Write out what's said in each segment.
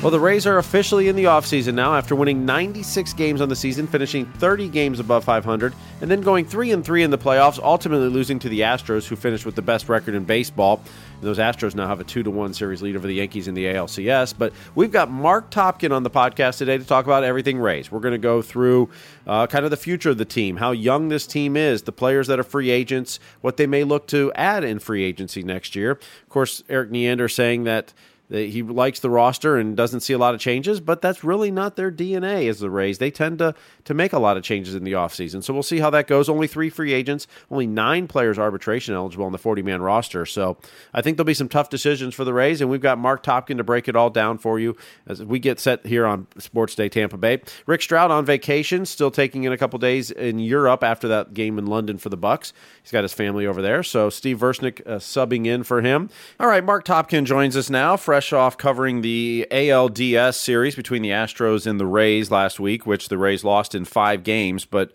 Well, the Rays are officially in the offseason now after winning 96 games on the season, finishing 30 games above 500, and then going 3 and 3 in the playoffs, ultimately losing to the Astros who finished with the best record in baseball. And those Astros now have a 2 to 1 series lead over the Yankees in the ALCS, but we've got Marc Topkin on the podcast today to talk about everything Rays. We're going to go through uh, kind of the future of the team, how young this team is, the players that are free agents, what they may look to add in free agency next year. Of course, Erik Neander saying that he likes the roster and doesn't see a lot of changes, but that's really not their DNA as the Rays. They tend to to make a lot of changes in the offseason. So we'll see how that goes. Only three free agents, only nine players arbitration eligible on the 40 man roster. So I think there'll be some tough decisions for the Rays, and we've got Marc Topkin to break it all down for you as we get set here on Sports Day Tampa Bay. Rick Stroud on vacation, still taking in a couple days in Europe after that game in London for the Bucs. He's got his family over there. So Steve Versnick uh, subbing in for him. All right, Marc Topkin joins us now, fresh off covering the ALDS series between the Astros and the Rays last week, which the Rays lost in five games. But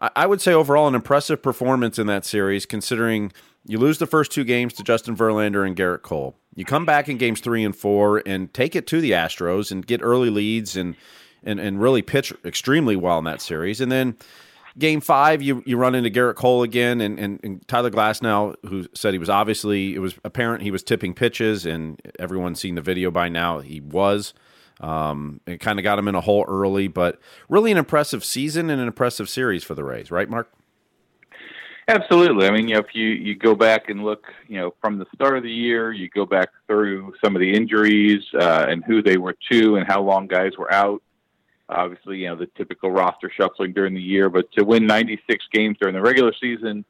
I would say overall an impressive performance in that series, considering you lose the first two games to Justin Verlander and Gerrit Cole. You come back in games three and four and take it to the Astros and get early leads and and, and really pitch extremely well in that series. And then game five, you, you run into Gerrit Cole again and, and, and Tyler Glasnow, who said he was obviously, it was apparent he was tipping pitches, and everyone's seen the video by now. He was. Um, it kind of got him in a hole early, but really an impressive season and an impressive series for the Rays, right, Mark? Absolutely. I mean, you know, if you, you go back and look, you know, from the start of the year, you go back through some of the injuries uh, and who they were to and how long guys were out. Obviously, you know, the typical roster shuffling during the year, but to win 96 games during the regular season,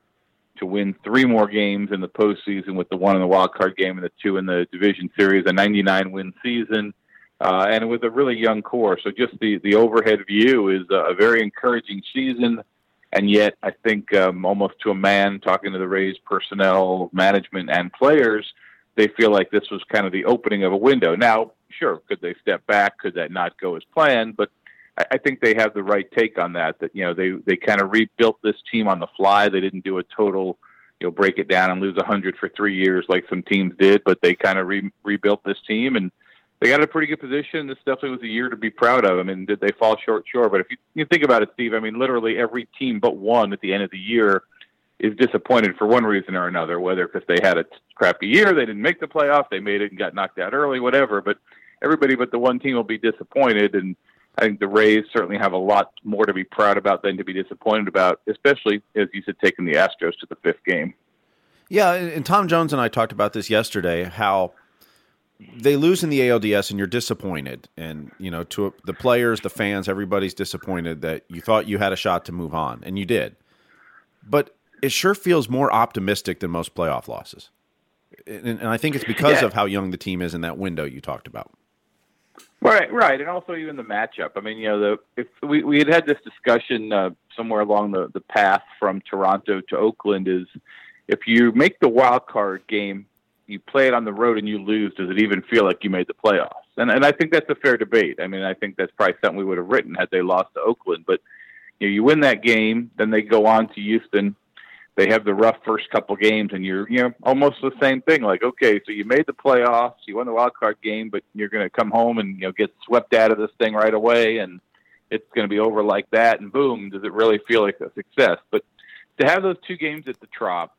to win three more games in the postseason with the one in the wild card game and the two in the division series, a 99 win season uh, and with a really young core. So just the the overhead view is a, very encouraging season, and yet I think um, almost to a man talking to the Rays personnel, management, and players, they feel like this was kind of the opening of a window. Now, sure, could they step back? Could that not go as planned? But I, I think they have the right take on that. That you know they they kind of rebuilt this team on the fly. They didn't do a total you know break it down and lose a hundred for three years like some teams did, but they kind of re- rebuilt this team and they got a pretty good position. This definitely was a year to be proud of. I mean, did they fall short? Sure. But if you, you think about it, Steve, I mean, literally every team but one at the end of the year is disappointed for one reason or another, whether because they had a crappy year, they didn't make the playoffs, they made it and got knocked out early, whatever. But everybody but the one team will be disappointed. And I think the Rays certainly have a lot more to be proud about than to be disappointed about, especially, as you said, taking the Astros to the fifth game. Yeah. And Tom Jones and I talked about this yesterday, how – they lose in the ALDS and you're disappointed and you know to the players the fans everybody's disappointed that you thought you had a shot to move on and you did but it sure feels more optimistic than most playoff losses and, and I think it's because yeah. of how young the team is in that window you talked about right right and also even the matchup I mean you know the if we, we had had this discussion uh, somewhere along the, the path from Toronto to Oakland is if you make the wild card game you play it on the road and you lose, does it even feel like you made the playoffs? And and I think that's a fair debate. I mean, I think that's probably something we would have written had they lost to Oakland. But you know, you win that game, then they go on to Houston. They have the rough first couple games, and you're you know almost the same thing. Like, okay, so you made the playoffs, you won the wild card game, but you're going to come home and you know get swept out of this thing right away, and it's going to be over like that. And boom, does it really feel like a success? But to have those two games at the Trop,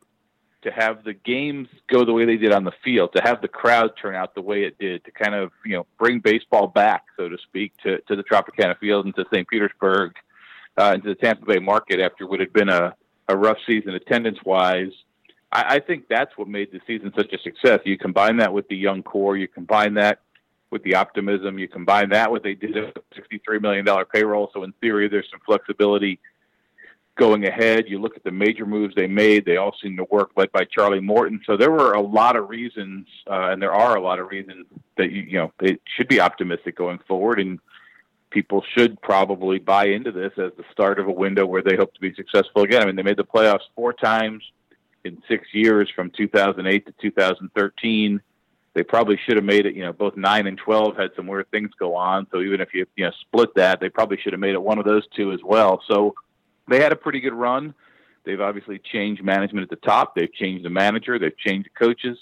to have the games go the way they did on the field, to have the crowd turn out the way it did, to kind of you know bring baseball back, so to speak, to to the Tropicana Field and to St. Petersburg, uh, and to the Tampa Bay market after what had been a a rough season attendance wise. I, I think that's what made the season such a success. You combine that with the young core, you combine that with the optimism, you combine that with they did a $63 million payroll, so in theory there's some flexibility going ahead. You look at the major moves they made; they all seem to work, led by Charlie Morton. So there were a lot of reasons, uh, and there are a lot of reasons that you, you know they should be optimistic going forward, and people should probably buy into this as the start of a window where they hope to be successful again. I mean, they made the playoffs four times in six years from 2008 to 2013. They probably should have made it. You know, both nine and 12 had some weird things go on. So even if you you know split that, they probably should have made it one of those two as well. So they had a pretty good run. They've obviously changed management at the top. They've changed the manager. They've changed the coaches.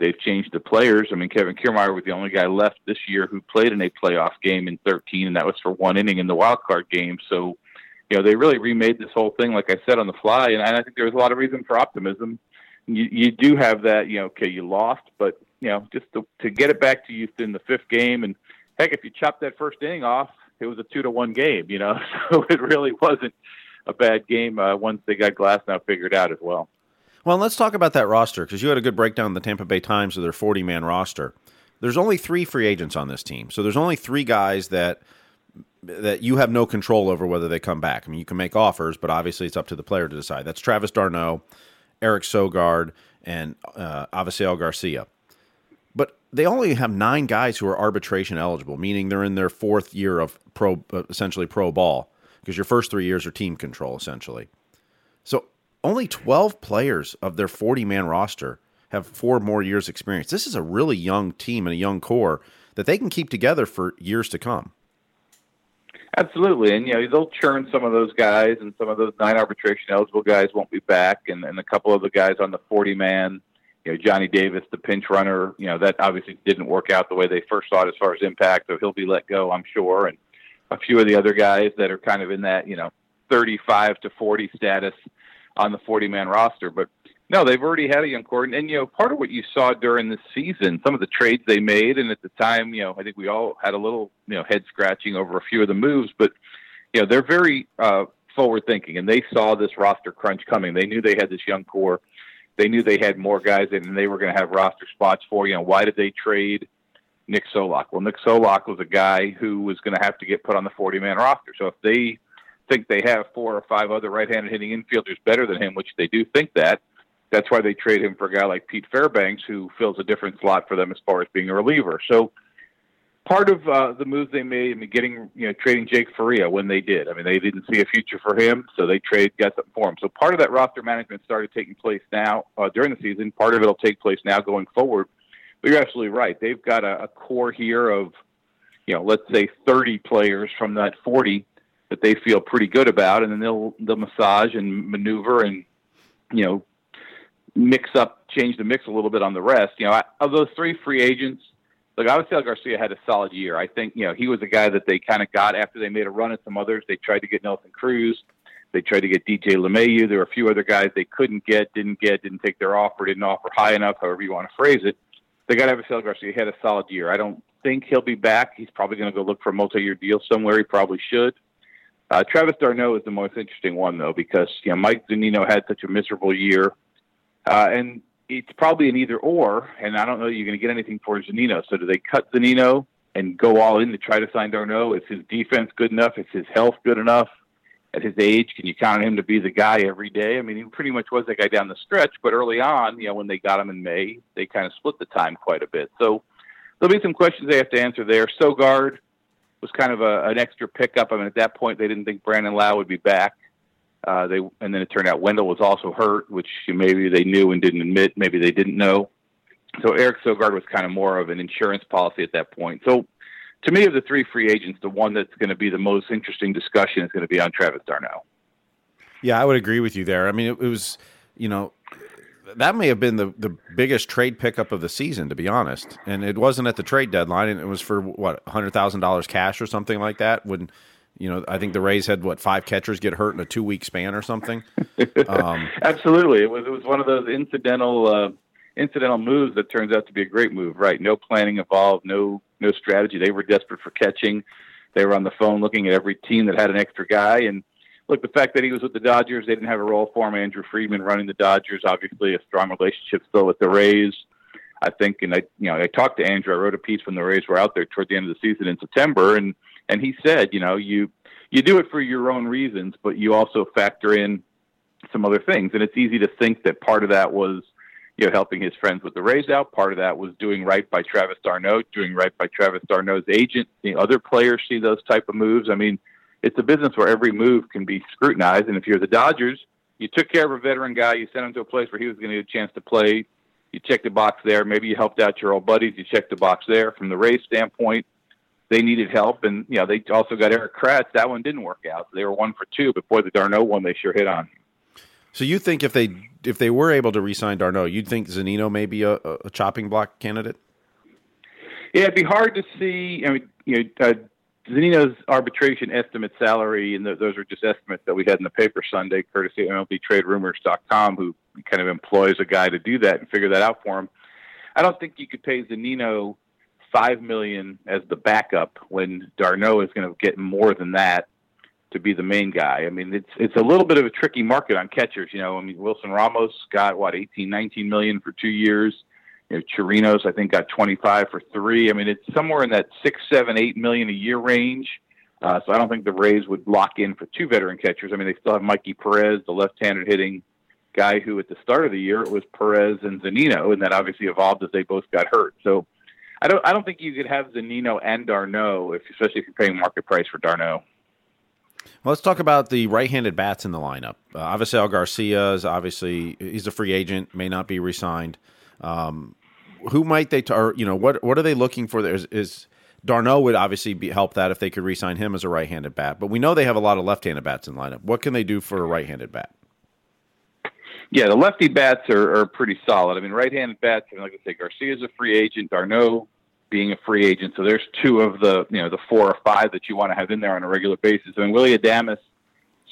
They've changed the players. I mean, Kevin Kiermaier was the only guy left this year who played in a playoff game in 13, and that was for one inning in the wild card game. So, you know, they really remade this whole thing, like I said, on the fly. And I think there was a lot of reason for optimism. You, you do have that, you know, okay, you lost, but, you know, just to, to get it back to you in the fifth game. And heck, if you chop that first inning off, it was a two to one game, you know, so it really wasn't a bad game uh, once they got Glasnow figured out as well. Well, let's talk about that roster because you had a good breakdown in the Tampa Bay Times of their 40 man roster. There's only three free agents on this team, so there's only three guys that that you have no control over whether they come back. I mean, you can make offers, but obviously it's up to the player to decide. That's Travis d'Arnaud, Eric Sogard, and uh, Avisail Garcia. But they only have nine guys who are arbitration eligible, meaning they're in their fourth year of pro, uh, essentially pro ball because your first three years are team control, essentially. So only 12 players of their 40 man roster have four more years experience. This is a really young team and a young core that they can keep together for years to come. Absolutely, and you know they'll churn some of those guys, and some of those nine arbitration eligible guys won't be back, and, and a couple of the guys on the forty man, you know Johnny Davis, the pinch runner, you know that obviously didn't work out the way they first thought as far as impact, so he'll be let go, I'm sure, and a few of the other guys that are kind of in that you know 35 to 40 status on the 40 man roster. But no, they've already had a young core. And, you know, part of what you saw during the season, some of the trades they made, and at the time, you know, I think we all had a little, you know, head scratching over a few of the moves, but, you know, they're very uh, forward thinking and they saw this roster crunch coming. They knew they had this young core. They knew they had more guys and they were going to have roster spots for. You know, why did they trade Nick Solak? Well, Nick Solak was a guy who was going to have to get put on the 40 man roster. So if they think they have four or five other right-handed hitting infielders better than him, which they do think that. That's why they trade him for a guy like Pete Fairbanks, who fills a different slot for them as far as being a reliever. So part of uh, the moves they made, I mean, getting you know trading Jake Faria when they did. I mean, they didn't see a future for him, so they trade got something for him. So part of that roster management started taking place now uh, during the season. Part of it will take place now going forward. But you're absolutely right. They've got a, a core here of you know, let's say 30 players from that 40 that they feel pretty good about, and then they'll they'll massage and maneuver and you know mix up, change the mix a little bit on the rest. You know, I, of those three free agents, look, I would say Garcia had a solid year. I think you know he was a guy that they kind of got after they made a run at some others. They tried to get Nelson Cruz. They tried to get DJ LeMahieu. There were a few other guys they couldn't get, didn't get, didn't take their offer, didn't offer high enough, however you want to phrase it. They got Avisail Garcia. He had a solid year. I don't think he'll be back. He's probably going to go look for a multi-year deal somewhere. He probably should. Uh, Travis d'Arnaud is the most interesting one, though, because you know Mike Zunino had such a miserable year, uh, and it's probably an either or. And I don't know you're going to get anything for Zunino. So do they cut Zunino and go all in to try to sign d'Arnaud? Is his defense good enough? Is his health good enough? At his age, can you count on him to be the guy every day? I mean, he pretty much was that guy down the stretch, but early on, you know, when they got him in May, they kind of split the time quite a bit. So there'll be some questions they have to answer there. Sogard was kind of a, an extra pickup. I mean, at that point, they didn't think Brandon Lowe would be back. Uh, they and then it turned out Wendle was also hurt, which maybe they knew and didn't admit. Maybe they didn't know. So Eric Sogard was kind of more of an insurance policy at that point. So to me, of the three free agents, the one that's going to be the most interesting discussion is going to be on Travis d'Arnaud. Yeah, I would agree with you there. I mean, it, it was, you know, that may have been the, the biggest trade pickup of the season, to be honest. And it wasn't at the trade deadline, and it was for what hundred thousand dollars cash or something like that. When you know, I think the Rays had what five catchers get hurt in a two week span or something. Um, Absolutely, it was it was one of those incidental uh, incidental moves that turns out to be a great move. Right? No planning involved, no no strategy. They were desperate for catching. They were on the phone looking at every team that had an extra guy and look, the fact that he was with the Dodgers, they didn't have a role for him. Andrew Friedman running the Dodgers, obviously a strong relationship still with the Rays. I think, and I, you know, I talked to Andrew. I wrote a piece when the Rays were out there toward the end of the season in September, and and he said, you know, you you do it for your own reasons, but you also factor in some other things. And it's easy to think that part of that was, you know, helping his friends with the Rays out. Part of that was doing right by Travis d'Arnaud, doing right by Travis d'Arnaud's agent. The other players see those type of moves. I mean, it's a business where every move can be scrutinized. And if you're the Dodgers, you took care of a veteran guy, you sent him to a place where he was going to get a chance to play. You checked the box there. Maybe you helped out your old buddies. You checked the box there. From the Rays standpoint, they needed help, and you know they also got Erik Kratz. That one didn't work out. They were one for two, but boy, the d'Arnaud one they sure hit on. So you think if they if they were able to re-sign d'Arnaud, you'd think Zunino may be a, a chopping block candidate? Yeah, it'd be hard to see. I mean, you know, uh, Zunino's arbitration estimate salary, and those are just estimates that we had in the paper Sunday, courtesy of MLBTradeRumors.com, who kind of employs a guy to do that and figure that out for him. I don't think you could pay Zunino five million as the backup when d'Arnaud is going to get more than that to be the main guy. I mean, it's it's a little bit of a tricky market on catchers. You know, I mean, Wilson Ramos got what 18, 19 million for two years. You know, Chirinos I think got 25 for three. I mean, it's somewhere in that six, seven, eight million a year range. Uh, so I don't think the Rays would lock in for two veteran catchers. I mean, they still have Mikey Perez, the left-handed hitting guy who at the start of the year it was Perez and Zunino, and that obviously evolved as they both got hurt. So I don't I don't think you could have Zunino and d'Arnaud, if especially if you're paying market price for d'Arnaud. Well, let's talk about the right-handed bats in the lineup. Uh, Avisail Garcia is obviously he's a free agent, may not be re-signed. Um, who might they, tar- you know, what what are they looking for? There is, is d'Arnaud would obviously be, help that if they could re-sign him as a right-handed bat, but we know they have a lot of left-handed bats in lineup. What can they do for a right-handed bat? Yeah, the lefty bats are, are pretty solid. I mean, right-handed bats. I mean, like I say, Garcia's a free agent. d'Arnaud being a free agent. So there's two of the you know the four or five that you want to have in there on a regular basis. I mean, Willy Adames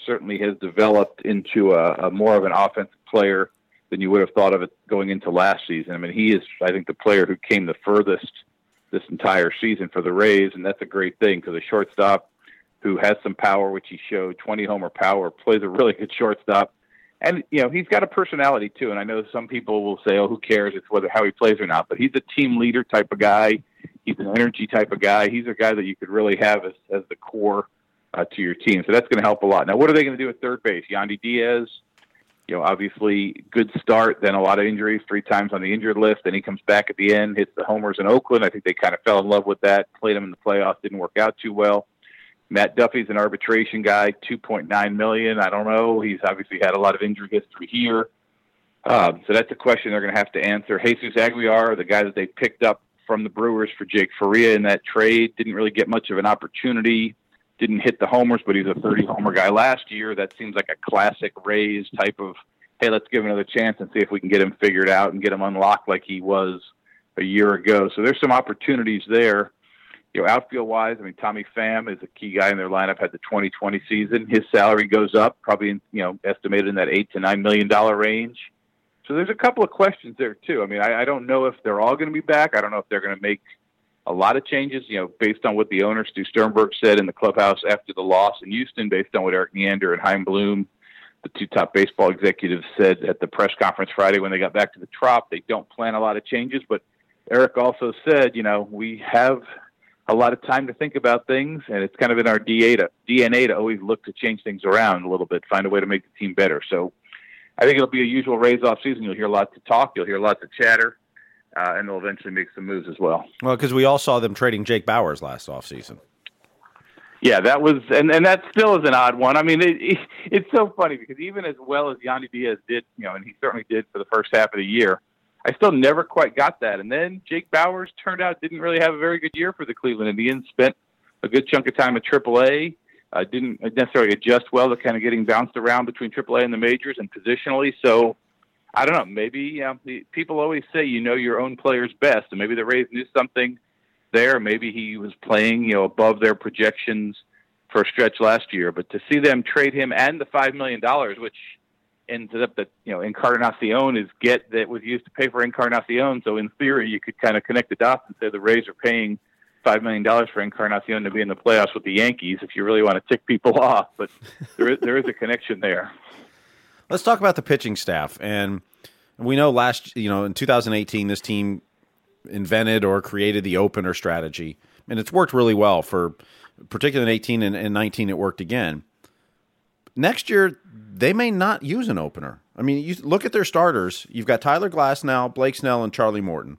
certainly has developed into a, a more of an offensive player than you would have thought of it going into last season. I mean, he is I think the player who came the furthest this entire season for the Rays, and that's a great thing because a shortstop who has some power, which he showed, 20 homer power, plays a really good shortstop and you know he's got a personality too. And I know some people will say, "Oh, who cares? It's whether how he plays or not." But he's a team leader type of guy. He's an energy type of guy. He's a guy that you could really have as as the core uh, to your team. So that's going to help a lot. Now, what are they going to do at third base? Yandy Diaz, you know, obviously good start, then a lot of injuries, three times on the injured list. Then he comes back at the end, hits the homers in Oakland. I think they kind of fell in love with that. Played him in the playoffs, didn't work out too well. Matt Duffy's an arbitration guy, two point nine million. I don't know. He's obviously had a lot of injury history here, um, so that's a question they're going to have to answer. Jesus Aguilar, the guy that they picked up from the Brewers for Jake Faria in that trade, didn't really get much of an opportunity. Didn't hit the homers, but he's a 30 homer guy last year. That seems like a classic Rays type of, hey, let's give him another chance and see if we can get him figured out and get him unlocked like he was a year ago. So there's some opportunities there you know, outfield wise, I mean, Tommy Pham is a key guy in their lineup. Had the 2020 season. His salary goes up, probably in, you know estimated in that eight to nine million dollar range. So there's a couple of questions there too. I mean, I, I don't know if they're all going to be back. I don't know if they're going to make a lot of changes. You know, based on what the owner Stu Sternberg said in the clubhouse after the loss in Houston, based on what Erik Neander and Chaim Bloom, the two top baseball executives, said at the press conference Friday when they got back to the Trop, they don't plan a lot of changes. But Eric also said, you know, we have a lot of time to think about things, and it's kind of in our DNA to, always look to change things around a little bit, find a way to make the team better. So I think it'll be a usual Rays off season. You'll hear lots of talk, you'll hear lots of chatter, uh, and they'll eventually make some moves as well. Well, because we all saw them trading Jake Bauers last offseason. Yeah, that was, and, and that still is an odd one. I mean, it, it, it's so funny because even as well as Yandy Diaz did, you know, and he certainly did for the first half of the year, I still never quite got that. And then Jake Bauers turned out didn't really have a very good year for the Cleveland Indians. Spent a good chunk of time at AAA. Uh, didn't necessarily adjust well to kind of getting bounced around between AAA and the majors and positionally. So I don't know. Maybe you know, people always say you know your own players best, and maybe the Rays knew something there. Maybe he was playing you know above their projections for a stretch last year. But to see them trade him and the five million dollars, which ended up that you know Encarnacion is get that was used to pay for Encarnacion. So in theory, you could kind of connect the dots and say the Rays are paying five million dollars for Encarnacion to be in the playoffs with the Yankees. If you really want to tick people off, but there is there is a connection there. Let's talk about the pitching staff, and we know last you know in 2018 this team invented or created the opener strategy, and it's worked really well for particularly in 18 and, and 19, it worked again. Next year, they may not use an opener. I mean, you look at their starters. You've got Tyler Glasnow, Blake Snell, and Charlie Morton.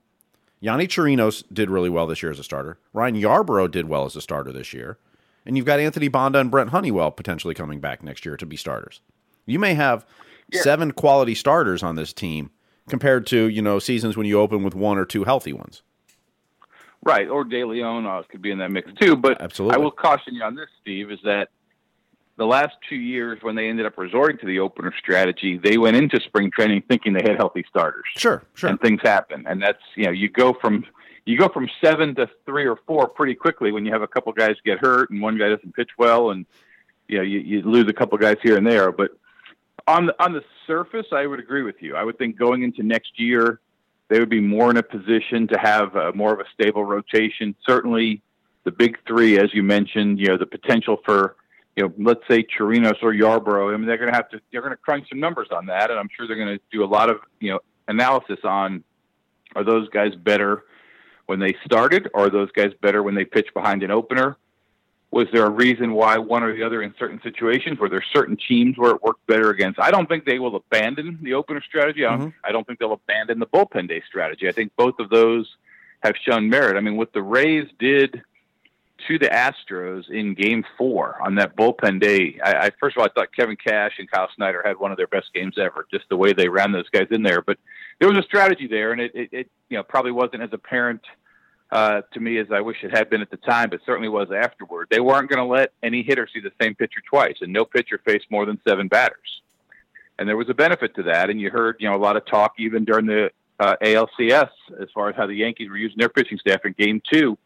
Yonny Chirinos did really well this year as a starter. Ryan Yarbrough did well as a starter this year. And you've got Anthony Banda and Brent Honeywell potentially coming back next year to be starters. You may have yeah. seven quality starters on this team compared to, you know, seasons when you open with one or two healthy ones. Right, or De Leon uh, could be in that mix too. But Absolutely. I will caution you on this, Steve, is that the last two years when they ended up resorting to the opener strategy, they went into spring training thinking they had healthy starters. Sure, sure. And things happen, and that's you know you go from you go from seven to three or four pretty quickly when you have a couple guys get hurt and one guy doesn't pitch well, and you know you, you lose a couple guys here and there. But on the, on the surface, I would agree with you. I would think going into next year, they would be more in a position to have a, more of a stable rotation. Certainly, the big three, as you mentioned, you know the potential for you know, let's say Chirinos or Yarbrough, I mean, they're going to have to, they're going to crunch some numbers on that. And I'm sure they're going to do a lot of, you know, analysis on are those guys better when they started? Or are those guys better when they pitch behind an opener? Was there a reason why one or the other in certain situations? Were there certain teams where it worked better against? I don't think they will abandon the opener strategy. I don't, mm-hmm. I don't think they'll abandon the bullpen day strategy. I think both of those have shown merit. I mean, what the Rays did to the Astros in Game Four on that bullpen day. I, I first of all, I thought Kevin Cash and Kyle Snyder had one of their best games ever, just the way they ran those guys in there. But there was a strategy there, and it, it, it you know probably wasn't as apparent uh, to me as I wish it had been at the time, but certainly was afterward. They weren't going to let any hitter see the same pitcher twice, and no pitcher faced more than seven batters. And there was a benefit to that, and you heard you know a lot of talk even during the uh, ALCS as far as how the Yankees were using their pitching staff in Game Two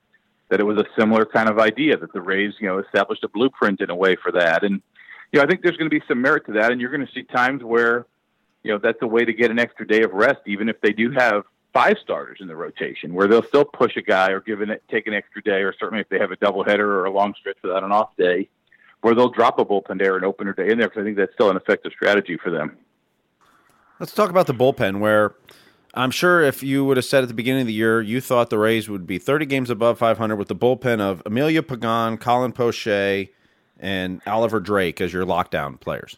that it was a similar kind of idea that the Rays, you know, established a blueprint in a way for that. And, you know, I think there's going to be some merit to that. And you're going to see times where, you know, that's a way to get an extra day of rest, even if they do have five starters in the rotation, where they'll still push a guy or give it, take an extra day, or certainly if they have a doubleheader or a long stretch without an off day, where they'll drop a bullpen or an opener day in there because I think that's still an effective strategy for them. Let's talk about the bullpen, where I'm sure if you would have said at the beginning of the year you thought the Rays would be 30 games above 500 with the bullpen of Emilio Pagan, Colin Poche, and Oliver Drake as your lockdown players.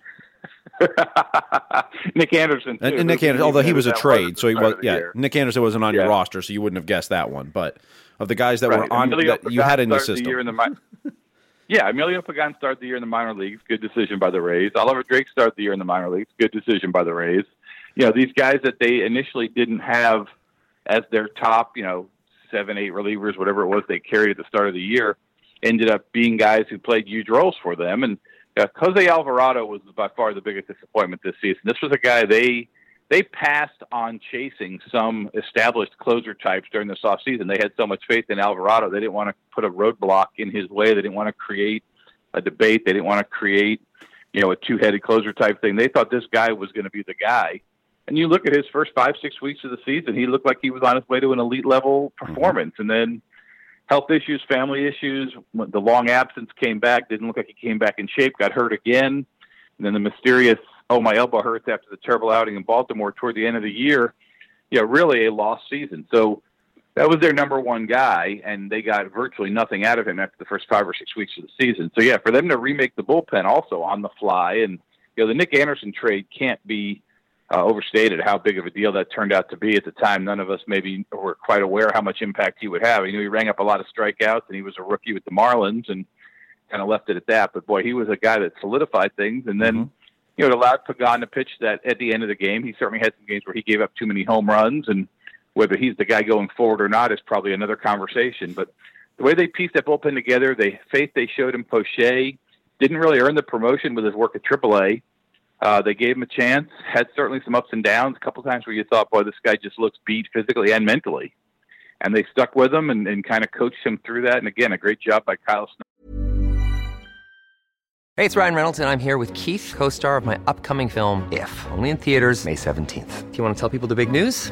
Nick Anderson, too. and, Nick Anderson, although he was a trade, so he was yeah. Nick Anderson wasn't on yeah. your roster, so you wouldn't have guessed that one. But of the guys that right. were on Emilio that you had in the system, the in the mi- yeah, Emilio Pagan started the year in the minor leagues, good decision by the Rays. Oliver Drake started the year in the minor leagues, good decision by the Rays you know, these guys that they initially didn't have as their top, you know, seven, eight relievers, whatever it was they carried at the start of the year, ended up being guys who played huge roles for them. And uh, Jose Alvarado was by far the biggest disappointment this season. This was a guy they they passed on chasing some established closer types during this offseason. They had so much faith in Alvarado, they didn't want to put a roadblock in his way. They didn't want to create a debate. They didn't want to create, you know, a two-headed closer type thing. They thought this guy was going to be the guy. And you look at his first five, six weeks of the season, he looked like he was on his way to an elite level mm-hmm. performance. And then health issues, family issues, the long absence came back, didn't look like he came back in shape, got hurt again. And then the mysterious, oh, my elbow hurts after the terrible outing in Baltimore toward the end of the year. Yeah, really a lost season. So that was their number one guy, and they got virtually nothing out of him after the first five or six weeks of the season. So yeah, for them to remake the bullpen also on the fly, and you know the Nick Anderson trade can't be uh, overstated how big of a deal that turned out to be at the time. None of us maybe were quite aware how much impact he would have. You know, he rang up a lot of strikeouts, and he was a rookie with the Marlins, and kind of left it at that. But boy, he was a guy that solidified things, and then. Mm-hmm. You know, it allowed Pagan to pitch that at the end of the game. He certainly had some games where he gave up too many home runs, and whether he's the guy going forward or not is probably another conversation. But the way they pieced that bullpen together, the faith they showed in Poche, didn't really earn the promotion with his work at AAA. Uh, they gave him a chance. Had certainly some ups and downs. A couple times where you thought, boy, this guy just looks beat physically and mentally. And they stuck with him and, and kind of coached him through that. And again, a great job by Kyle Snow. Hey, it's Ryan Reynolds, and I'm here with Keith, co-star of my upcoming film, If, only in theaters May 17th. Do you want to tell people the big news?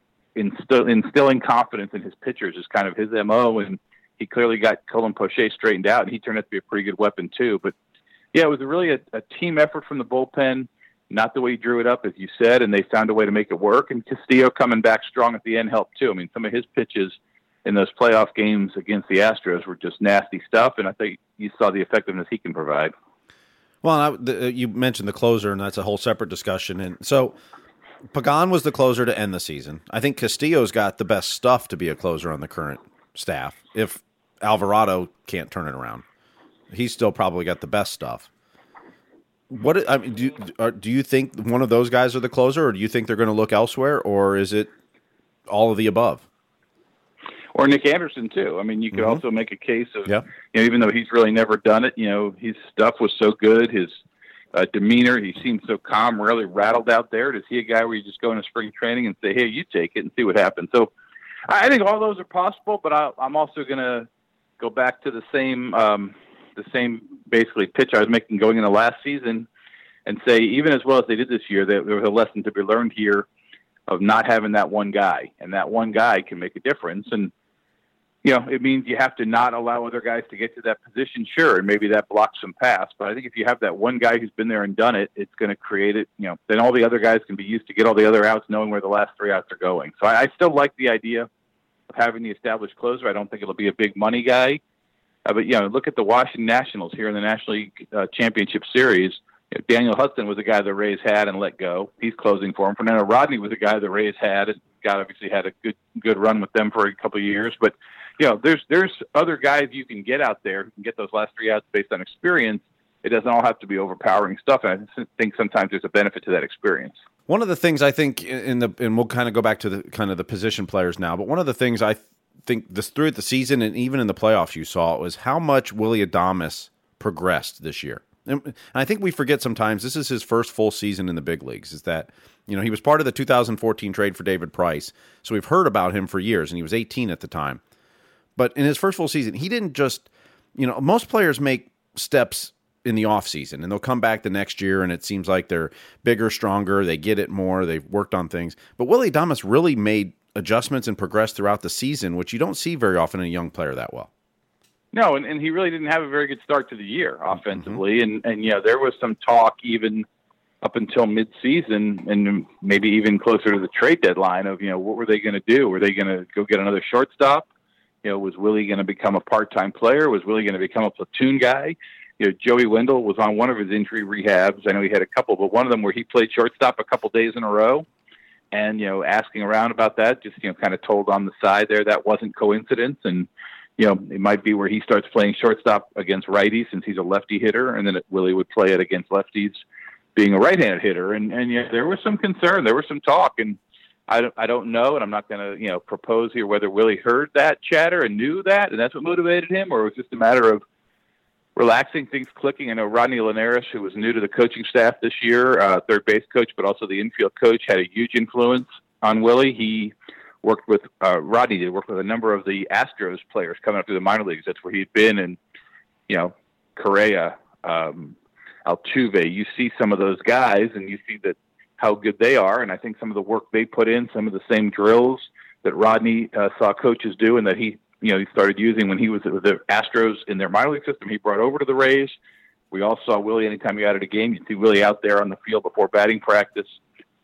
instill, instilling confidence in his pitchers is kind of his mo, and he clearly got Colin Poche straightened out, and he turned out to be a pretty good weapon too. But yeah, it was really a, a team effort from the bullpen, not the way he drew it up, as you said, and they found a way to make it work. And Castillo coming back strong at the end helped too. I mean, some of his pitches in those playoff games against the Astros were just nasty stuff, and I think you saw the effectiveness he can provide. Well, I, the, uh, you mentioned the closer, and that's a whole separate discussion. And so Pagan was the closer to end the season. I think Castillo's got the best stuff to be a closer on the current staff. If Alvarado can't turn it around, he's still probably got the best stuff. What I mean, do are, do you think one of those guys are the closer, or do you think they're going to look elsewhere, or is it all of the above? Or Nick Anderson too. I mean, you could mm-hmm. also make a case of, yeah. you know, even though he's really never done it, you know, his stuff was so good, his uh, demeanor. He seems so calm, rarely rattled out there. Is he a guy where you just go into spring training and say, "Hey, you take it and see what happens"? So, I think all those are possible, but I, I'm also going to go back to the same, um, the same basically pitch I was making going into last season, and say even as well as they did this year, there, there was a lesson to be learned here of not having that one guy, and that one guy can make a difference. And you know, it means you have to not allow other guys to get to that position. Sure, and maybe that blocks some pass. But I think if you have that one guy who's been there and done it, it's going to create it. You know, then all the other guys can be used to get all the other outs, knowing where the last three outs are going. So I, I still like the idea of having the established closer. I don't think it'll be a big money guy, uh, but you know, look at the Washington Nationals here in the National League uh, Championship Series. You know, Daniel Hudson was a guy the Rays had and let go. He's closing for him. Fernando Rodney was a guy the Rays had. And got obviously had a good good run with them for a couple of years, but you know, there's there's other guys you can get out there who can get those last three outs based on experience. It doesn't all have to be overpowering stuff, and I think sometimes there's a benefit to that experience. One of the things I think in the and we'll kind of go back to the kind of the position players now, but one of the things I think this through the season and even in the playoffs you saw was how much Willy Adames progressed this year. And I think we forget sometimes this is his first full season in the big leagues. Is that you know he was part of the 2014 trade for David Price, so we've heard about him for years, and he was 18 at the time. But in his first full season, he didn't just, you know, most players make steps in the off season and they'll come back the next year and it seems like they're bigger, stronger, they get it more, they've worked on things. But Willy Adames really made adjustments and progressed throughout the season, which you don't see very often in a young player that well. No, and, and he really didn't have a very good start to the year offensively. Mm-hmm. And and yeah, there was some talk even up until midseason and maybe even closer to the trade deadline of, you know, what were they going to do? Were they going to go get another shortstop? You know, was Willie going to become a part-time player? Was Willie going to become a platoon guy? You know, Joey Wendle was on one of his injury rehabs. I know he had a couple, but one of them where he played shortstop a couple days in a row. And you know, asking around about that, just you know, kind of told on the side there that wasn't coincidence, and you know, it might be where he starts playing shortstop against righties since he's a lefty hitter, and then it, Willy would play it against lefties, being a right-handed hitter. And and yeah, there was some concern, there was some talk, and I don't, I don't know, and I'm not going to, you know, propose here whether Willie heard that chatter and knew that, and that's what motivated him, or it was just a matter of relaxing things clicking. I know Rodney Linares, who was new to the coaching staff this year, uh, third base coach, but also the infield coach, had a huge influence on Willie. He worked with uh, Rodney did worked with a number of the Astros players coming up through the minor leagues. That's where he'd been, and you know, Correa, um, Altuve. You see some of those guys, and you see that how good they are. And I think some of the work they put in, some of the same drills that Rodney uh, saw coaches do, and that he, you know, he started using when he was with the Astros in their minor league system. He brought over to the Rays. We all saw Willie anytime he added a game. You see Willie out there on the field before batting practice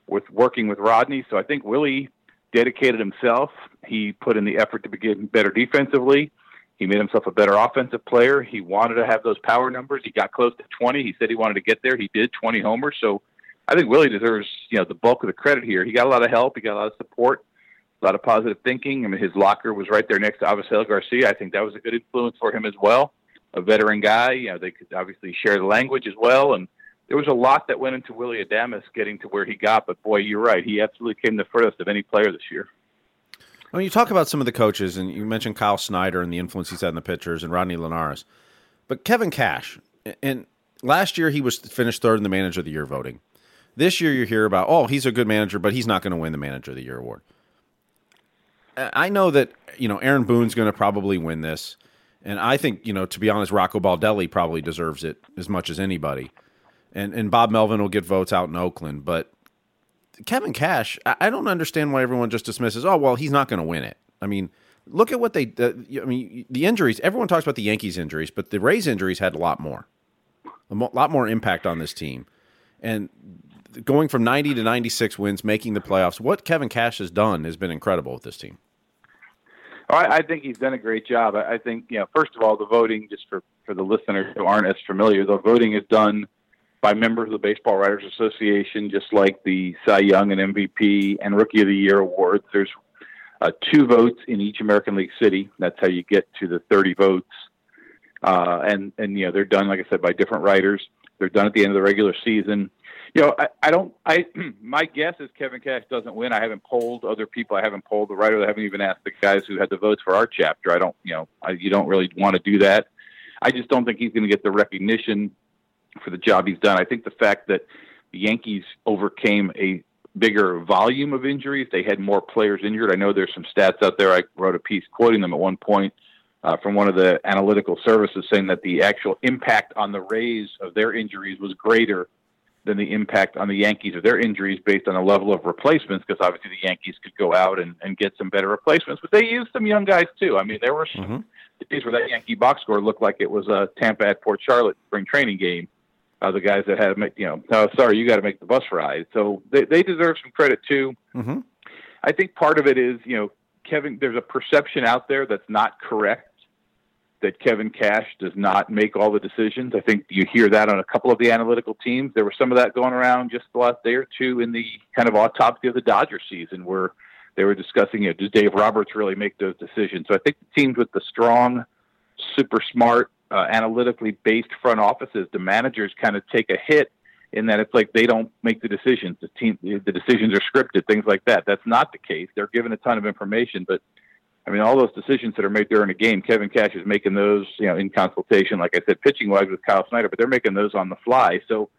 with working with Rodney. So I think Willie dedicated himself. He put in the effort to begin better defensively. He made himself a better offensive player. He wanted to have those power numbers. He got close to 20. He said he wanted to get there. He did 20 homers. So I think Willie deserves you know the bulk of the credit here. He got a lot of help. He got a lot of support, a lot of positive thinking. I mean, his locker was right there next to Avisail Garcia. I think that was a good influence for him as well. A veteran guy. You know, they could obviously share the language as well, and there was a lot that went into Willy Adames getting to where he got. But boy, you're right. He absolutely came the furthest of any player this year. When you talk about some of the coaches, and you mentioned Kyle Snyder and the influence he's had in the pitchers, and Rodney Linares, but Kevin Cash, and last year he was finished third in the Manager of the Year voting. This year you hear about, oh, he's a good manager, but he's not going to win the Manager of the Year award. I know that you know Aaron Boone's going to probably win this, and I think you know to be honest, Rocco Baldelli probably deserves it as much as anybody, and and Bob Melvin will get votes out in Oakland, but Kevin Cash, I don't understand why everyone just dismisses. Oh well, he's not going to win it. I mean, look at what they. Uh, I mean, the injuries. Everyone talks about the Yankees' injuries, but the Rays' injuries had a lot more, a lot more impact on this team, and going from 90 to 96 wins, making the playoffs. What Kevin Cash has done has been incredible with this team. I, think he's done a great job. I, I think, you know, first of all, the voting, just for, for the listeners who aren't as familiar, the voting is done by members of the Baseball Writers Association, just like the Cy Young and MVP and Rookie of the Year awards. There's uh, two votes in each American League city. That's how you get to the 30 votes. Uh, and, and, you know, they're done, like I said, by different writers. They're done at the end of the regular season you know, I, I don't. I my guess is Kevin Cash doesn't win. I haven't polled other people. I haven't polled the writer. I haven't even asked the guys who had the votes for our chapter. I don't. You know, I, you don't really want to do that. I just don't think he's going to get the recognition for the job he's done. I think the fact that the Yankees overcame a bigger volume of injuries, they had more players injured. I know there's some stats out there. I wrote a piece quoting them at one point. Uh, from one of the analytical services saying that the actual impact on the Rays of their injuries was greater than the impact on the Yankees of their injuries based on the level of replacements, because obviously the Yankees could go out and, and get some better replacements, but they used some young guys too. I mean, there were some mm-hmm. days where that Yankee box score looked like it was a Tampa at Port Charlotte spring training game. Uh, the guys that had to make, you know, oh, sorry, you got to make the bus ride. So they, they deserve some credit too. Mm-hmm. I think part of it is, you know, Kevin, there's a perception out there that's not correct that Kevin Cash does not make all the decisions. I think you hear that on a couple of the analytical teams. There was some of that going around just the last day or two in the kind of autopsy of the Dodger season where they were discussing, you know, does Dave Roberts really make those decisions? So I think the teams with the strong, super smart, uh, analytically based front offices, the managers kind of take a hit in that it's like they don't make the decisions. The team, the decisions are scripted, things like that. That's not the case. They're given a ton of information, but I mean, all those decisions that are made during a game, Kevin Cash is making those, you know, in consultation, like I said, pitching wise with Kyle Snyder, but they're making those on the fly. So,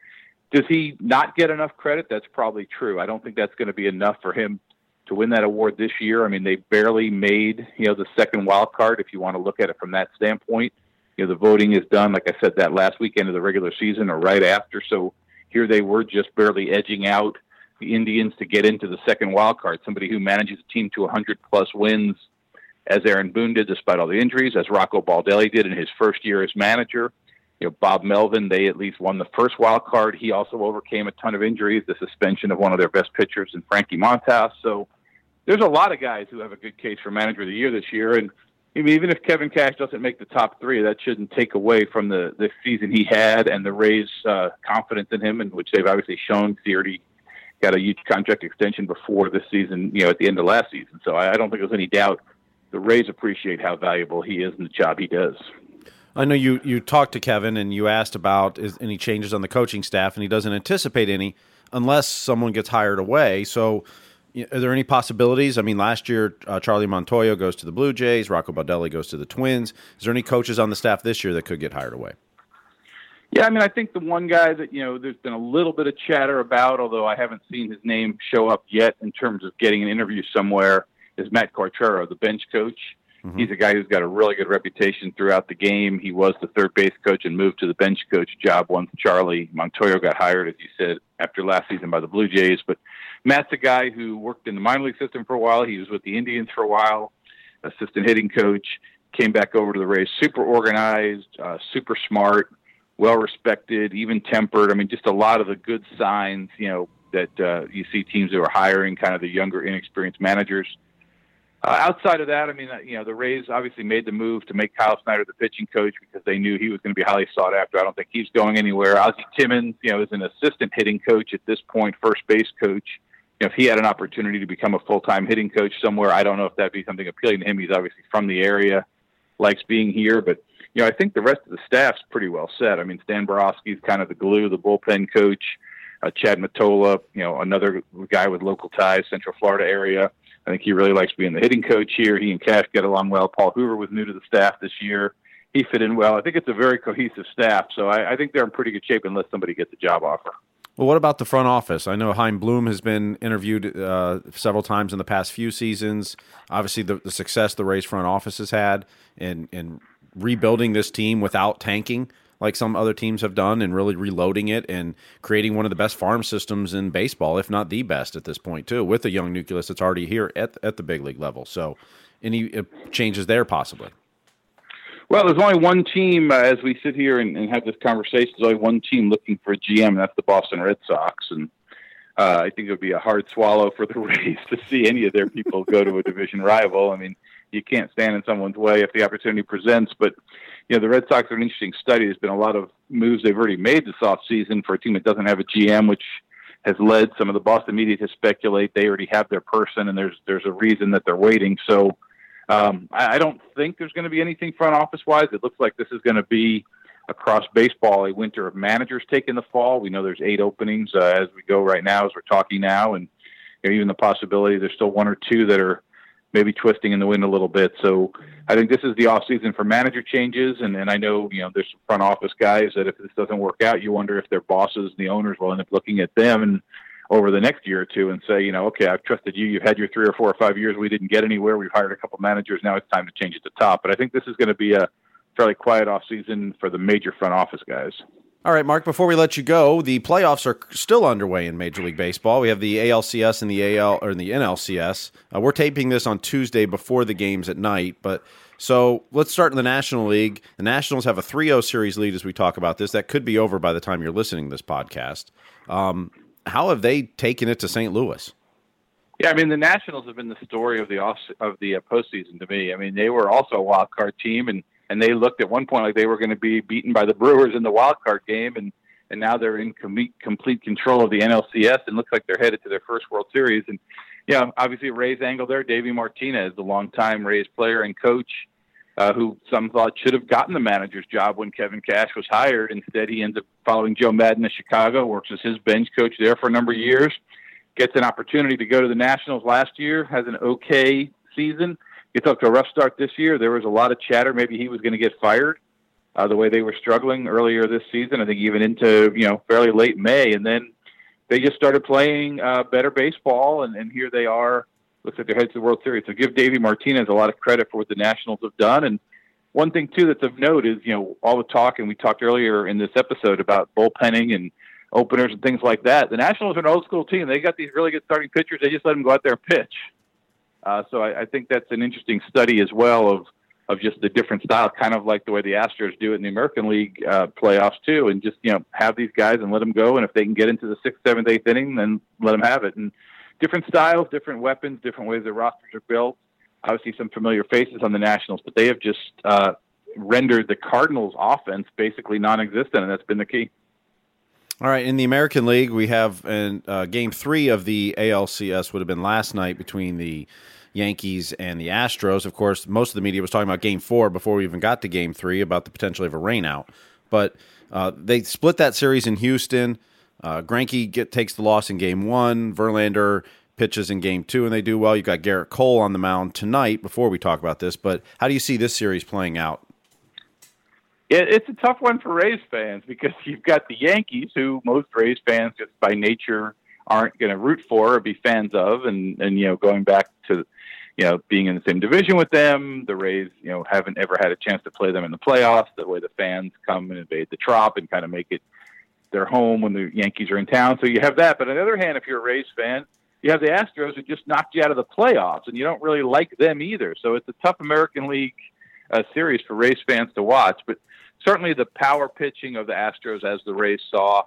does he not get enough credit? That's probably true. I don't think that's going to be enough for him to win that award this year. I mean, they barely made, you know, the second wild card. If you want to look at it from that standpoint, you know, the voting is done, like I said, that last weekend of the regular season or right after. So here they were just barely edging out the Indians to get into the second wild card. Somebody who manages a team to 100 plus wins as Aaron Boone did despite all the injuries, as Rocco Baldelli did in his first year as manager. You know, Bob Melvin, they at least won the first wild card. He also overcame a ton of injuries, the suspension of one of their best pitchers in Frankie Montas. So there's a lot of guys who have a good case for manager of the year this year. And even if Kevin Cash doesn't make the top three, that shouldn't take away from the, the season he had and the Rays' uh, confidence in him, in which they've obviously shown. He already got a huge contract extension before this season, you know, at the end of last season. So I, I don't think there's any doubt the Rays appreciate how valuable he is in the job he does. I know you you talked to Kevin and you asked about is, any changes on the coaching staff, and he doesn't anticipate any unless someone gets hired away. So, are there any possibilities? I mean, last year uh, Charlie Montoyo goes to the Blue Jays, Rocco Baldelli goes to the Twins. Is there any coaches on the staff this year that could get hired away? Yeah, I mean, I think the one guy that you know there's been a little bit of chatter about, although I haven't seen his name show up yet in terms of getting an interview somewhere is Matt Quatraro, the bench coach. Mm-hmm. He's a guy who's got a really good reputation throughout the game. He was the third base coach and moved to the bench coach job once Charlie Montoyo got hired, as you said, after last season by the Blue Jays. But Matt's a guy who worked in the minor league system for a while. He was with the Indians for a while, assistant hitting coach, came back over to the Rays, super organized, uh, super smart, well respected, even tempered. I mean, just a lot of the good signs, you know, that uh, you see teams who are hiring kind of the younger, inexperienced managers. Uh, outside of that, I mean, uh, you know, the Rays obviously made the move to make Kyle Snyder the pitching coach because they knew he was going to be highly sought after. I don't think he's going anywhere. Ozzie Timmons, you know, is an assistant hitting coach at this point, first base coach. You know, if he had an opportunity to become a full time hitting coach somewhere, I don't know if that'd be something appealing to him. He's obviously from the area, likes being here, but you know, I think the rest of the staff's pretty well set. I mean, Stan Boroski's kind of the glue, the bullpen coach. Uh, Chad Mottola, you know, another guy with local ties, Central Florida area I think he really likes being the hitting coach here. He and Cash get along well. Paul Hoover was new to the staff this year. He fit in well. I think it's a very cohesive staff, so I, I think they're in pretty good shape unless somebody gets a job offer. Well, what about the front office? I know Chaim Bloom has been interviewed uh, several times in the past few seasons. Obviously, the, the success the Rays front office has had in in rebuilding this team without tanking, like some other teams have done, and really reloading it and creating one of the best farm systems in baseball, if not the best at this point, too, with a young nucleus that's already here at at the big league level. So, any uh, changes there possibly? Well, there's only one team uh, as we sit here and, and, have this conversation. There's only one team looking for a GM, and that's the Boston Red Sox. And uh, I think it would be a hard swallow for the Rays to see any of their people go to a division rival. I mean, you can't stand in someone's way if the opportunity presents. But you know, the Red Sox are an interesting study. There's been a lot of moves they've already made this off season for a team that doesn't have a GM, which has led some of the Boston media to speculate they already have their person, and there's there's a reason that they're waiting. So um, I, I don't think there's going to be anything front office wise. It looks like this is going to be across baseball a winter of managers taking the fall. We know there's eight openings uh, as we go right now, as we're talking now, and you know, even the possibility there's still one or two that are maybe twisting in the wind a little bit. So I think this is the off season for manager changes, and, and I know you know there's some front office guys that if this doesn't work out, you wonder if their bosses, and the owners, will end up looking at them and over the next year or two and say, you know, okay, I've trusted you. You've had your three or four or five years. We didn't get anywhere. We've hired a couple managers. Now it's time to change at the top. But I think this is going to be a fairly quiet off season for the major front office guys. All right, Marc, before we let you go, the playoffs are still underway in Major League Baseball. We have the ALCS and the AL or the NLCS. Uh, we're taping this on Tuesday before the games at night, but so let's start in the National League. The Nationals have a 3-0 series lead as we talk about this. That could be over by the time you're listening to this podcast. Um, how have they taken it to St. Louis? Yeah, I mean the Nationals have been the story of the off of the uh, postseason to me. I mean they were also a wild card team, and and they looked at one point like they were going to be beaten by the Brewers in the wild card game, and and now they're in complete complete control of the NLCS and looks like they're headed to their first World Series. And yeah, obviously Rays angle there. Davey Martinez, the longtime Rays player and coach, uh, who some thought should have gotten the manager's job when Kevin Cash was hired. Instead, he ends up following Joe Maddon to Chicago, works as his bench coach there for a number of years, gets an opportunity to go to the Nationals last year, has an okay season, gets up to a rough start this year. There was a lot of chatter maybe he was going to get fired. Uh, the way they were struggling earlier this season, I think even into you know fairly late May, and then they just started playing uh, better baseball, and, and here they are looks like they're headed to the World Series. So give Davey Martinez a lot of credit for what the Nationals have done. And one thing too that's of note is you know all the talk, and we talked earlier in this episode about bullpenning and openers and things like that. The Nationals are an old school team. They got these really good starting pitchers. They just let them go out there and pitch. Uh, so I, I think that's an interesting study as well of of just the different style, kind of like the way the Astros do it in the American League uh, playoffs too, and just you know have these guys and let them go. And if they can get into the sixth, seventh, eighth inning, then let them have it. And different styles, different weapons, different ways their rosters are built. Obviously, some familiar faces on the Nationals, but they have just uh, rendered the Cardinals' offense basically non-existent, and that's been the key. All right, in the American League, we have in uh, Game Three of the ALCS would have been last night between the Yankees and the Astros. Of course, most of the media was talking about Game Four before we even got to Game Three about the potential of a rainout, but uh, they split that series in Houston. Uh, Greinke get, takes the loss in game one. Verlander pitches in game two, and they do well. You've got Gerrit Cole on the mound tonight. Before we talk about this, but how do you see this series playing out? Yeah, it's a tough one for Rays fans because you've got the Yankees, who most Rays fans just by nature aren't going to root for or be fans of, and and you know going back to you know being in the same division with them, the Rays you know haven't ever had a chance to play them in the playoffs. The way the fans come and invade the Trop and kind of make it their home when the Yankees are in town. So you have that. But on the other hand, if you're a Rays fan, you have the Astros who just knocked you out of the playoffs, and you don't really like them either. So it's a tough American League uh, series for Rays fans to watch. But certainly the power pitching of the Astros, as the Rays saw,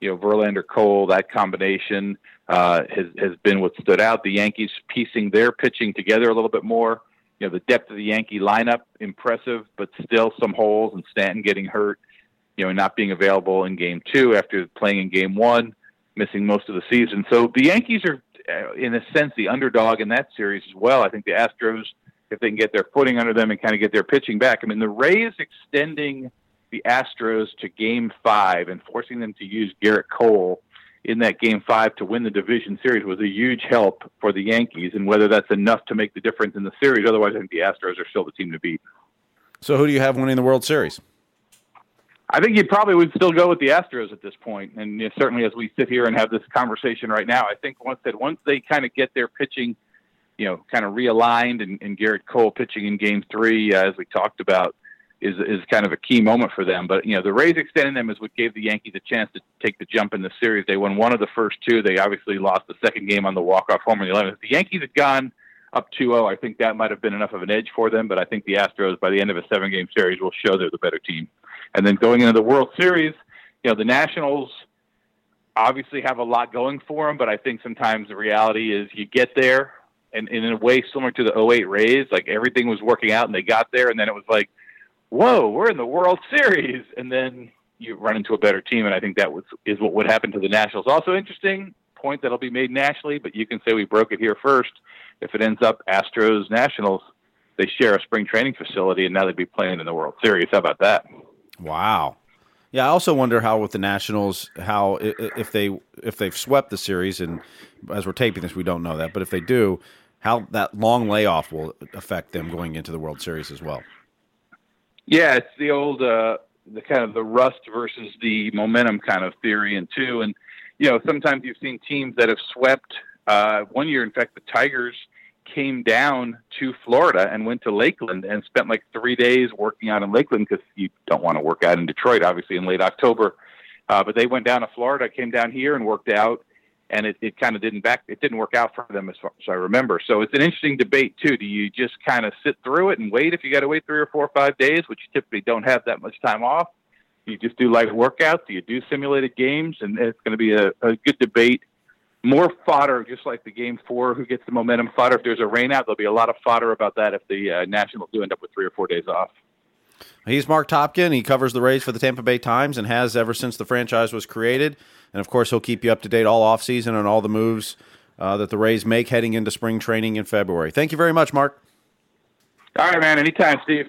you know, Verlander Cole, that combination uh, has has been what stood out. The Yankees piecing their pitching together a little bit more. You know, the depth of the Yankee lineup impressive, but still some holes, and Stanton getting hurt you know, not being available in game two after playing in game one, missing most of the season. So the Yankees are, uh, in a sense, the underdog in that series as well. I think the Astros, if they can get their footing under them and kind of get their pitching back, I mean, the Rays extending the Astros to game five and forcing them to use Gerrit Cole in that game five to win the division series was a huge help for the Yankees, and whether that's enough to make the difference in the series. Otherwise, I think the Astros are still the team to beat. So, who do you have winning the World Series? I think you probably would still go with the Astros at this point, and certainly as we sit here and have this conversation right now, I think once that once they kind of get their pitching, you know, kind of realigned, and, and Gerrit Cole pitching in Game Three, uh, as we talked about, is is kind of a key moment for them. But you know, the Rays extending them is what gave the Yankees a chance to take the jump in the series. They won one of the first two. They obviously lost the second game on the walk off home in the 11th. If the Yankees had gone up 2-0, I think that might have been enough of an edge for them. But I think the Astros, by the end of a seven game series, will show they're the better team. And then going into the World Series, you know, the Nationals obviously have a lot going for them, but I think sometimes the reality is you get there, and, and in a way similar to the 08 Rays, like everything was working out and they got there, and then it was like, whoa, we're in the World Series, and then you run into a better team, and I think that was is what would happen to the Nationals. Also interesting point that'll be made nationally, but you can say we broke it here first. If it ends up Astros Nationals, they share a spring training facility, and now they'd be playing in the World Series. How about that? Wow. Yeah, I also wonder how with the Nationals, how if they if they've swept the series, and as we're taping this, we don't know that, but if they do, how that long layoff will affect them going into the World Series as well. Yeah, it's the old uh, the kind of the rust versus the momentum kind of theory, and two, and you know sometimes you've seen teams that have swept. Uh, one year, in fact, the Tigers came down to Florida and went to Lakeland and spent like three days working out in Lakeland because you don't want to work out in Detroit, obviously, in late October. Uh, but they went down to Florida, came down here and worked out, and it, it kind of didn't back. It didn't work out for them as far as I remember. So it's an interesting debate too. Do you just kind of sit through it and wait if you got to wait three or four or five days, which you typically don't have that much time off? Do you just do light workouts? Do you do simulated games? And it's going to be a, a good debate more fodder, just like the game four, who gets the momentum fodder. If there's a rainout, there'll be a lot of fodder about that if the uh, Nationals do end up with three or four days off. He's Marc Topkin. He covers the Rays for the Tampa Bay Times and has ever since the franchise was created. And of course, he'll keep you up to date all offseason on all the moves uh, that the Rays make heading into spring training in February. Thank you very much, Marc. All right, man. Anytime, Steve.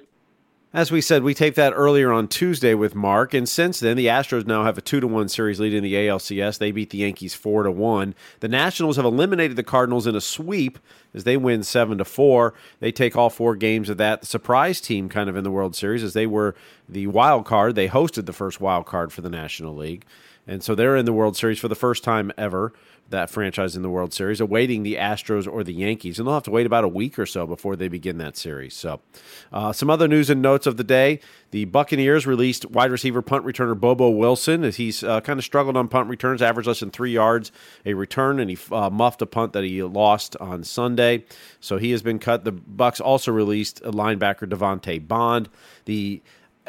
As we said, we taped that earlier on Tuesday with Mark, and since then, the Astros now have a two to one series lead in the ALCS. They beat the Yankees four to one. The Nationals have eliminated the Cardinals in a sweep as they win seven to four. They take all four games of that surprise team kind of in the World Series as they were the wild card. They hosted the first wild card for the National League, and so they're in the World Series for the first time ever that franchise in the World Series, awaiting the Astros or the Yankees. And they'll have to wait about a week or so before they begin that series. So, uh, some other news and notes of the day the Buccaneers released wide receiver punt returner Bobo Wilson as he's uh, kind of struggled on punt returns, averaged less than three yards a return, and he uh, muffed a punt that he lost on Sunday. So he has been cut. The Bucs also released linebacker Devante Bond. The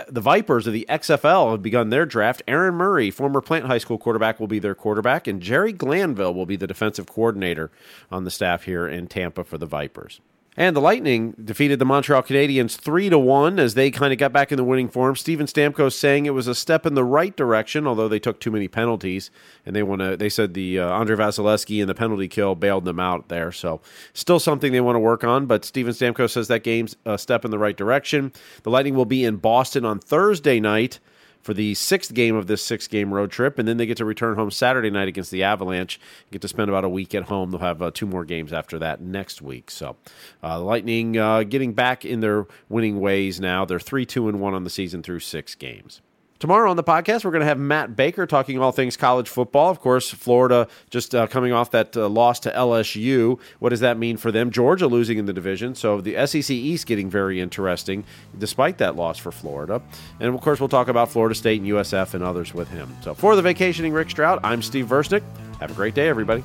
the Vipers of the XFL have begun their draft. Aaron Murray, former Plant High School quarterback, will be their quarterback, and Jerry Glanville will be the defensive coordinator on the staff here in Tampa for the Vipers. And the Lightning defeated the Montreal Canadiens 3 to 1 as they kind of got back in the winning form. Steven Stamkos saying it was a step in the right direction, although they took too many penalties. And they want to, they said the uh, Andrei Vasilevskiy and the penalty kill bailed them out there. So still something they want to work on. But Steven Stamkos says that game's a step in the right direction. The Lightning will be in Boston on Thursday night for the sixth game of this six game road trip. And then they get to return home Saturday night against the Avalanche. Get to spend about a week at home. They'll have uh, two more games after that next week. So uh, Lightning uh, getting back in their winning ways now. They're 3 2 and 1 on the season through six games. Tomorrow on the podcast, we're going to have Matt Baker talking all things college football. Of course, Florida just uh, coming off that uh, loss to LSU. What does that mean for them? Georgia losing in the division. So the SEC East getting very interesting despite that loss for Florida. And of course, we'll talk about Florida State and USF and others with him. So for the vacationing Rick Stroud, I'm Steve Versnick. Have a great day, everybody.